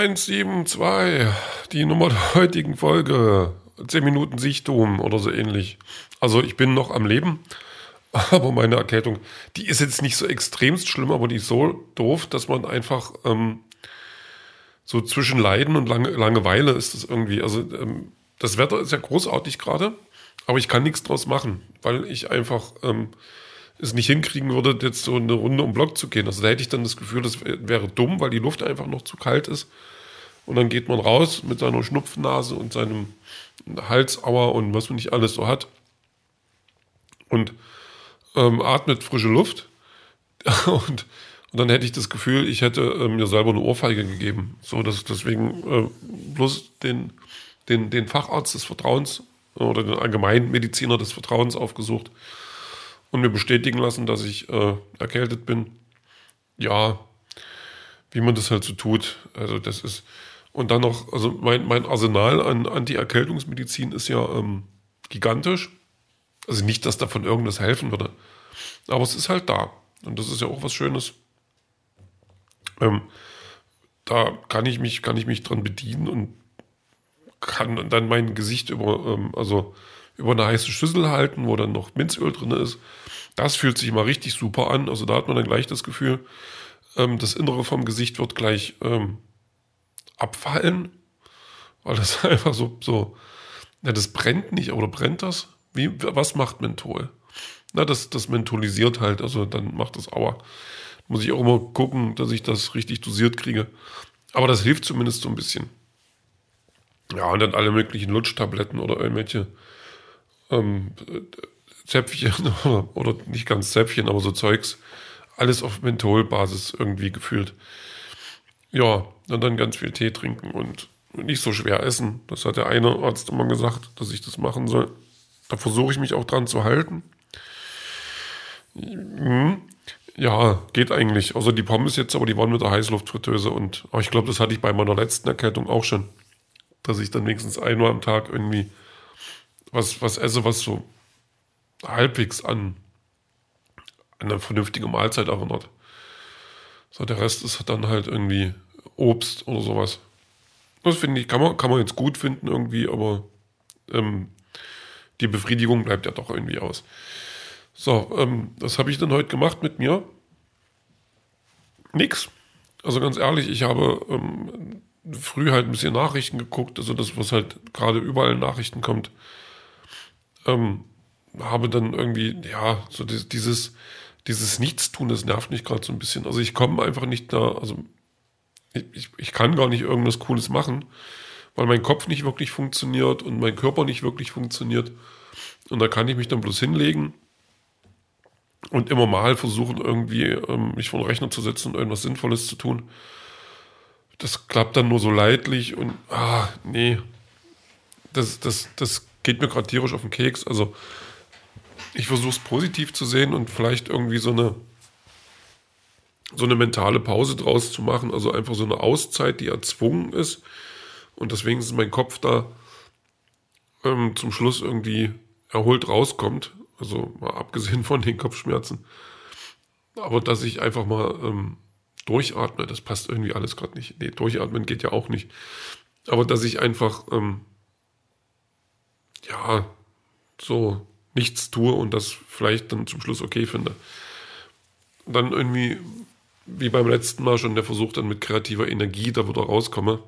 172, die Nummer der heutigen Folge. 10 Minuten Sichtum oder so ähnlich. Also ich bin noch am Leben, aber meine Erkältung, die ist jetzt nicht so extremst schlimm, aber die ist so doof, dass man einfach ähm, so zwischen Leiden und Lange, Langeweile ist das irgendwie. Also ähm, das Wetter ist ja großartig gerade, aber ich kann nichts draus machen, weil ich einfach ähm, es nicht hinkriegen würde, jetzt so eine Runde um Block zu gehen. Also da hätte ich dann das Gefühl, das wäre dumm, weil die Luft einfach noch zu kalt ist. Und dann geht man raus mit seiner Schnupfnase und seinem Halsauer und was man nicht alles so hat. Und ähm, atmet frische Luft. und, und dann hätte ich das Gefühl, ich hätte äh, mir selber eine Ohrfeige gegeben. So, dass deswegen äh, bloß den, den, den Facharzt des Vertrauens oder den Allgemeinmediziner des Vertrauens aufgesucht und mir bestätigen lassen, dass ich äh, erkältet bin. Ja, wie man das halt so tut. Also das ist und dann noch, also mein, mein Arsenal an Anti-Erkältungsmedizin ist ja ähm, gigantisch. Also nicht, dass davon irgendwas helfen würde, aber es ist halt da und das ist ja auch was Schönes. Ähm, da kann ich mich, kann ich mich dran bedienen und kann dann mein Gesicht über, ähm, also über eine heiße Schüssel halten, wo dann noch Minzöl drin ist. Das fühlt sich immer richtig super an. Also da hat man dann gleich das Gefühl, ähm, das Innere vom Gesicht wird gleich ähm, abfallen, weil das einfach so, so, ja, das brennt nicht, oder brennt das? Wie, was macht Menthol? Na, das, das mentholisiert halt, also dann macht das Aua. Muss ich auch immer gucken, dass ich das richtig dosiert kriege. Aber das hilft zumindest so ein bisschen. Ja, und dann alle möglichen Lutschtabletten oder irgendwelche ähm, Zäpfchen oder nicht ganz Zäpfchen, aber so Zeugs. Alles auf Mentholbasis irgendwie gefühlt. Ja, und dann ganz viel Tee trinken und nicht so schwer essen. Das hat der eine Arzt immer gesagt, dass ich das machen soll. Da versuche ich mich auch dran zu halten. Hm. Ja, geht eigentlich. Außer die Pommes jetzt, aber die waren mit der Heißluftfritteuse und aber ich glaube, das hatte ich bei meiner letzten Erkältung auch schon. Dass ich dann wenigstens einmal am Tag irgendwie was, was esse, was so halbwegs an, an eine vernünftige Mahlzeit erinnert. So, der Rest ist dann halt irgendwie Obst oder sowas. Das finde ich, kann man, kann man jetzt gut finden irgendwie, aber ähm, die Befriedigung bleibt ja doch irgendwie aus. So, ähm, was habe ich denn heute gemacht mit mir? Nix. Also ganz ehrlich, ich habe ähm, früh halt ein bisschen Nachrichten geguckt, also das, was halt gerade überall in Nachrichten kommt. Ähm, habe dann irgendwie, ja, so dieses, dieses Nichtstun, das nervt mich gerade so ein bisschen. Also ich komme einfach nicht da, also ich, ich kann gar nicht irgendwas Cooles machen, weil mein Kopf nicht wirklich funktioniert und mein Körper nicht wirklich funktioniert. Und da kann ich mich dann bloß hinlegen und immer mal versuchen, irgendwie ähm, mich vor den Rechner zu setzen und irgendwas Sinnvolles zu tun. Das klappt dann nur so leidlich und, ah, nee, das, das, das geht mir gerade tierisch auf den Keks. Also, ich versuche es positiv zu sehen und vielleicht irgendwie so eine, so eine mentale Pause draus zu machen. Also einfach so eine Auszeit, die erzwungen ist. Und deswegen ist mein Kopf da ähm, zum Schluss irgendwie erholt rauskommt. Also mal abgesehen von den Kopfschmerzen. Aber dass ich einfach mal ähm, durchatme, das passt irgendwie alles gerade nicht. Nee, durchatmen geht ja auch nicht. Aber dass ich einfach, ähm, ja, so nichts tue und das vielleicht dann zum Schluss okay finde. Dann irgendwie, wie beim letzten Mal schon, der Versuch dann mit kreativer Energie da wieder rauskomme.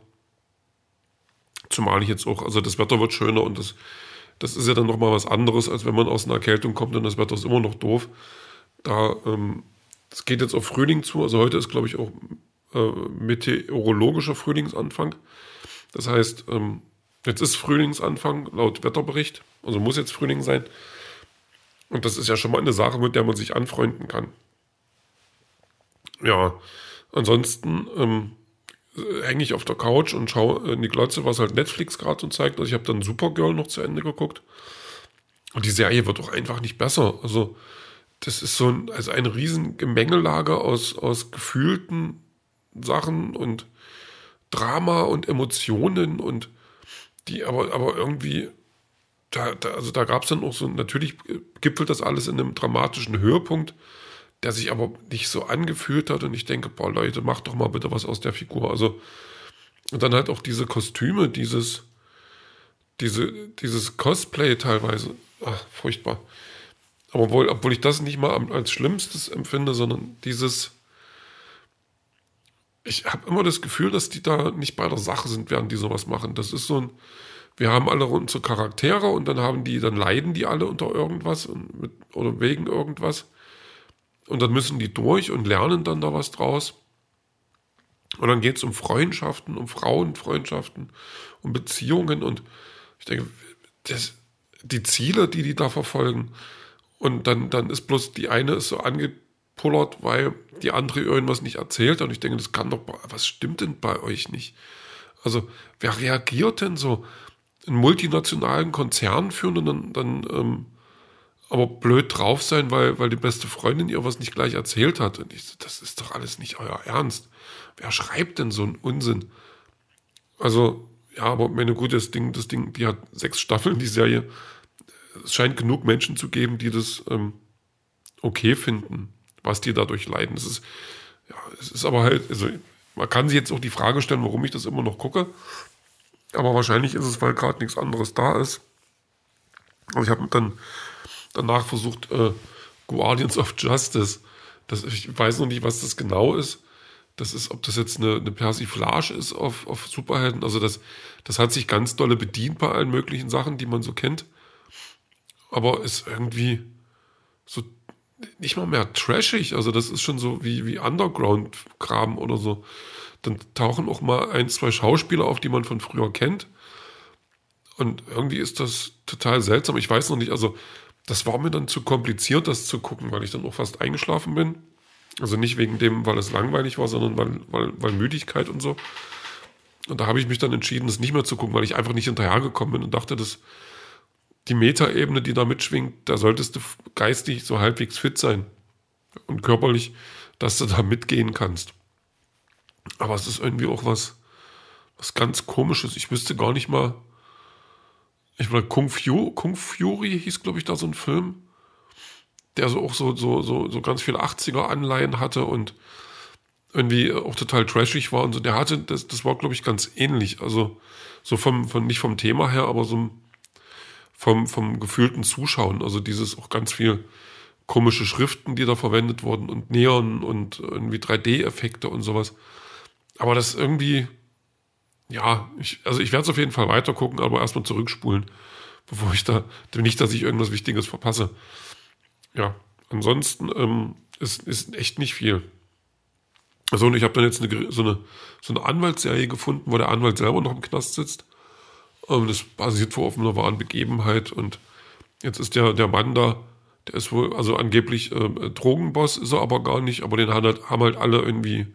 Zumal ich jetzt auch, also das Wetter wird schöner und das, das ist ja dann nochmal was anderes, als wenn man aus einer Erkältung kommt und das Wetter ist immer noch doof. Da, ähm, es geht jetzt auf Frühling zu, also heute ist, glaube ich, auch äh, meteorologischer Frühlingsanfang. Das heißt, ähm, jetzt ist Frühlingsanfang laut Wetterbericht, also muss jetzt Frühling sein. Und das ist ja schon mal eine Sache, mit der man sich anfreunden kann. Ja, ansonsten ähm, hänge ich auf der Couch und schaue in die Glotze, was halt Netflix gerade so zeigt. Also ich habe dann Supergirl noch zu Ende geguckt. Und die Serie wird auch einfach nicht besser. Also das ist so ein, also eine riesen aus, aus gefühlten Sachen und Drama und Emotionen und die aber, aber irgendwie da, da, also da gab es dann auch so, natürlich gipfelt das alles in einem dramatischen Höhepunkt, der sich aber nicht so angefühlt hat. Und ich denke, boah, Leute, macht doch mal bitte was aus der Figur. Also Und dann halt auch diese Kostüme, dieses, diese, dieses Cosplay teilweise. Ach, furchtbar. Aber obwohl, obwohl ich das nicht mal als Schlimmstes empfinde, sondern dieses. Ich habe immer das Gefühl, dass die da nicht bei der Sache sind, während die sowas machen. Das ist so ein. Wir haben alle unsere Charaktere und dann haben die, dann leiden die alle unter irgendwas und mit, oder wegen irgendwas. Und dann müssen die durch und lernen dann da was draus. Und dann geht es um Freundschaften, um Frauenfreundschaften, um Beziehungen und ich denke, das, die Ziele, die die da verfolgen, und dann, dann ist bloß die eine ist so angepullert, weil die andere irgendwas nicht erzählt. Und ich denke, das kann doch, was stimmt denn bei euch nicht? Also, wer reagiert denn so? Einen multinationalen Konzern führen und dann, dann ähm, aber blöd drauf sein, weil, weil die beste Freundin ihr was nicht gleich erzählt hat. Und ich so, das ist doch alles nicht euer Ernst. Wer schreibt denn so einen Unsinn? Also, ja, aber meine gut, das Ding, das Ding, die hat sechs Staffeln, die Serie. Es scheint genug Menschen zu geben, die das ähm, okay finden, was die dadurch leiden. Es ist, ja, es ist aber halt, also man kann sich jetzt auch die Frage stellen, warum ich das immer noch gucke. Aber wahrscheinlich ist es, weil gerade nichts anderes da ist. Also ich habe dann danach versucht, äh, Guardians of Justice. Das, ich weiß noch nicht, was das genau ist. Das ist, ob das jetzt eine, eine Persiflage ist auf, auf Superhelden. Also das, das hat sich ganz dolle bedient bei allen möglichen Sachen, die man so kennt. Aber ist irgendwie so nicht mal mehr trashig. Also das ist schon so wie, wie Underground-Kram oder so. Dann tauchen auch mal ein, zwei Schauspieler auf, die man von früher kennt. Und irgendwie ist das total seltsam. Ich weiß noch nicht, also das war mir dann zu kompliziert, das zu gucken, weil ich dann auch fast eingeschlafen bin. Also nicht wegen dem, weil es langweilig war, sondern weil, weil, weil Müdigkeit und so. Und da habe ich mich dann entschieden, das nicht mehr zu gucken, weil ich einfach nicht hinterhergekommen bin und dachte, dass die Metaebene, die da mitschwingt, da solltest du geistig so halbwegs fit sein und körperlich, dass du da mitgehen kannst. Aber es ist irgendwie auch was, was ganz komisches. Ich wüsste gar nicht mal, ich meine, Kung, Fu, Kung Fury hieß, glaube ich, da so ein Film, der so auch so, so, so, so ganz viele 80er-Anleihen hatte und irgendwie auch total trashig war und so. Der hatte, das, das war, glaube ich, ganz ähnlich. Also so vom, von, nicht vom Thema her, aber so vom, vom gefühlten Zuschauen. Also dieses auch ganz viel komische Schriften, die da verwendet wurden und Neon und irgendwie 3D-Effekte und sowas. Aber das irgendwie, ja, ich, also ich werde es auf jeden Fall weiter gucken, aber erstmal zurückspulen, bevor ich da, nicht, dass ich irgendwas Wichtiges verpasse. Ja, ansonsten ähm, ist, ist echt nicht viel. Also und ich habe dann jetzt eine, so, eine, so eine Anwaltsserie gefunden, wo der Anwalt selber noch im Knast sitzt. Ähm, das basiert wohl auf einer wahren Begebenheit und jetzt ist der, der Mann da, der ist wohl, also angeblich äh, Drogenboss ist er aber gar nicht, aber den haben halt, haben halt alle irgendwie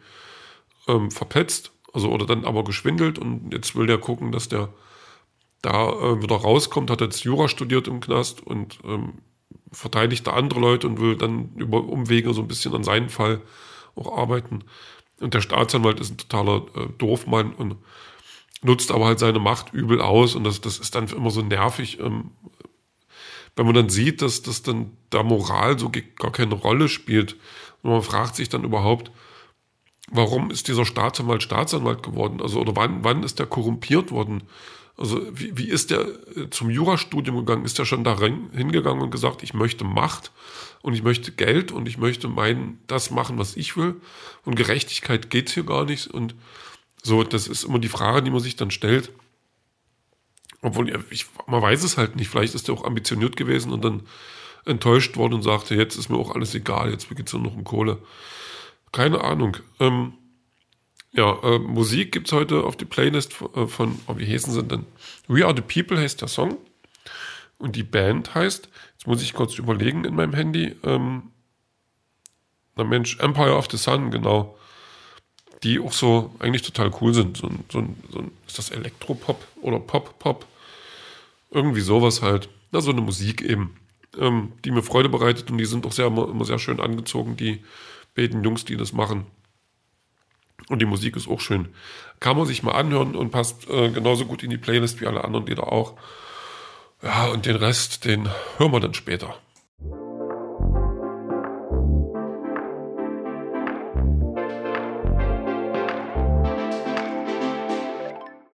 ähm, verpetzt also oder dann aber geschwindelt und jetzt will der gucken, dass der da äh, wieder rauskommt, hat jetzt Jura studiert im Knast und ähm, verteidigt da andere Leute und will dann über Umwege so ein bisschen an seinen Fall auch arbeiten. Und der Staatsanwalt ist ein totaler äh, Doofmann und nutzt aber halt seine Macht übel aus und das, das ist dann immer so nervig, ähm, wenn man dann sieht, dass das dann da Moral so gar keine Rolle spielt. Und man fragt sich dann überhaupt, warum ist dieser Staatsanwalt Staatsanwalt geworden? Also, oder wann, wann ist der korrumpiert worden? Also, wie, wie ist der äh, zum Jurastudium gegangen? Ist er schon da hingegangen und gesagt, ich möchte Macht und ich möchte Geld und ich möchte mein, das machen, was ich will? Und Gerechtigkeit geht hier gar nicht. Und so, das ist immer die Frage, die man sich dann stellt. Obwohl, ich, man weiß es halt nicht. Vielleicht ist er auch ambitioniert gewesen und dann enttäuscht worden und sagte, jetzt ist mir auch alles egal, jetzt geht es nur noch um Kohle. Keine Ahnung. Ähm, ja, äh, Musik gibt es heute auf die Playlist von, äh, von oh, wie heißen sie denn? We Are the People heißt der Song. Und die Band heißt, jetzt muss ich kurz überlegen in meinem Handy, ähm, na Mensch, Empire of the Sun, genau. Die auch so eigentlich total cool sind. So, so, so ist das Elektropop oder Pop-Pop? Irgendwie sowas halt. Na, so eine Musik eben, ähm, die mir Freude bereitet und die sind auch sehr, immer, immer sehr schön angezogen, die beiden Jungs, die das machen. Und die Musik ist auch schön. Kann man sich mal anhören und passt äh, genauso gut in die Playlist wie alle anderen Lieder auch. Ja, und den Rest, den hören wir dann später.